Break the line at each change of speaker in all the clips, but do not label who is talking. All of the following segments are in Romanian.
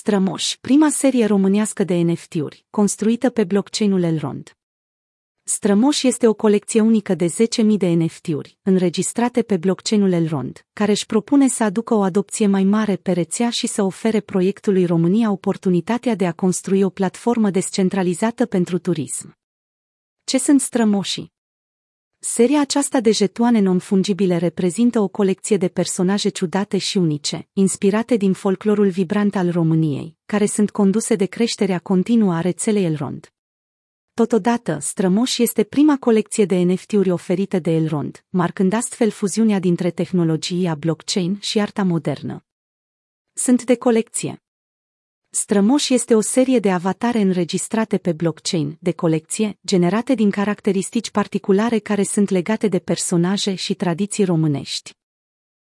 Strămoș, prima serie românească de NFT-uri, construită pe blockchain-ul Elrond. Strămoș este o colecție unică de 10.000 de NFT-uri, înregistrate pe blockchain-ul Elrond, care își propune să aducă o adopție mai mare pe rețea și să ofere proiectului România oportunitatea de a construi o platformă descentralizată pentru turism. Ce sunt strămoșii? Seria aceasta de jetoane non-fungibile reprezintă o colecție de personaje ciudate și unice, inspirate din folclorul vibrant al României, care sunt conduse de creșterea continuă a rețelei Elrond. Totodată, Strămoș este prima colecție de NFT-uri oferită de Elrond, marcând astfel fuziunea dintre tehnologia blockchain și arta modernă. Sunt de colecție. Strămoș este o serie de avatare înregistrate pe blockchain, de colecție, generate din caracteristici particulare care sunt legate de personaje și tradiții românești.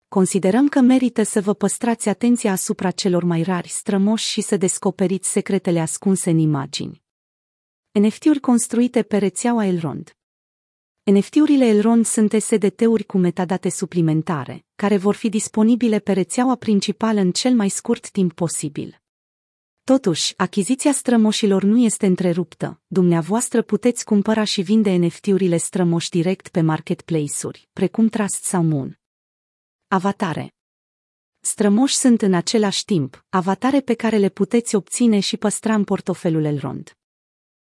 Considerăm că merită să vă păstrați atenția asupra celor mai rari strămoși și să descoperiți secretele ascunse în imagini. NFT-uri construite pe rețeaua Elrond NFT-urile Elrond sunt SDT-uri cu metadate suplimentare, care vor fi disponibile pe rețeaua principală în cel mai scurt timp posibil. Totuși, achiziția strămoșilor nu este întreruptă. Dumneavoastră puteți cumpăra și vinde NFT-urile strămoși direct pe marketplace-uri, precum Trust sau Moon. Avatare Strămoși sunt în același timp avatare pe care le puteți obține și păstra în portofelul Elrond.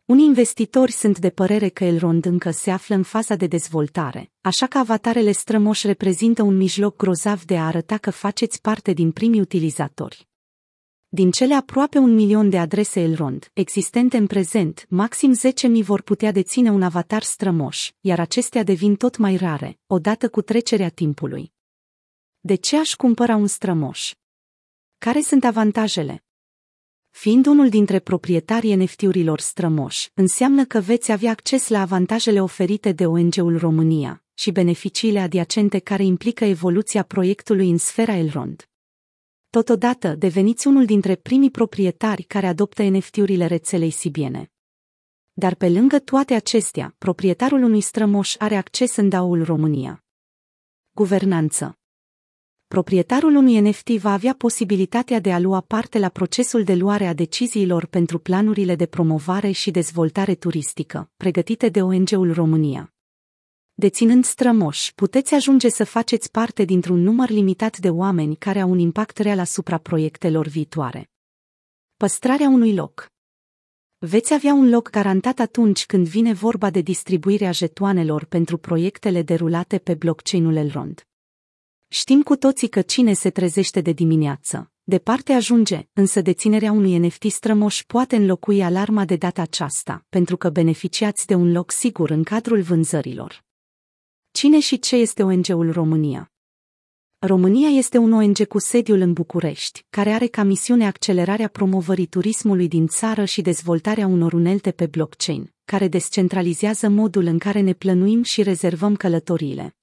Unii investitori sunt de părere că Elrond încă se află în faza de dezvoltare, așa că avatarele strămoși reprezintă un mijloc grozav de a arăta că faceți parte din primii utilizatori. Din cele aproape un milion de adrese Elrond existente în prezent, maxim 10.000 vor putea deține un avatar strămoș, iar acestea devin tot mai rare, odată cu trecerea timpului. De ce aș cumpăra un strămoș? Care sunt avantajele? Fiind unul dintre proprietarii NFT-urilor strămoși, înseamnă că veți avea acces la avantajele oferite de ONG-ul România și beneficiile adiacente care implică evoluția proiectului în sfera Elrond. Totodată, deveniți unul dintre primii proprietari care adoptă NFT-urile rețelei sibiene. Dar pe lângă toate acestea, proprietarul unui strămoș are acces în DAO-ul România. Guvernanță Proprietarul unui NFT va avea posibilitatea de a lua parte la procesul de luare a deciziilor pentru planurile de promovare și dezvoltare turistică, pregătite de ONG-ul România. Deținând strămoși, puteți ajunge să faceți parte dintr-un număr limitat de oameni care au un impact real asupra proiectelor viitoare. Păstrarea unui loc Veți avea un loc garantat atunci când vine vorba de distribuirea jetoanelor pentru proiectele derulate pe blockchain-ul Elrond. Știm cu toții că cine se trezește de dimineață, departe ajunge, însă deținerea unui NFT strămoș poate înlocui alarma de data aceasta, pentru că beneficiați de un loc sigur în cadrul vânzărilor. Cine și ce este ONG-ul România? România este un ONG cu sediul în București, care are ca misiune accelerarea promovării turismului din țară și dezvoltarea unor unelte pe blockchain, care descentralizează modul în care ne plănuim și rezervăm călătoriile.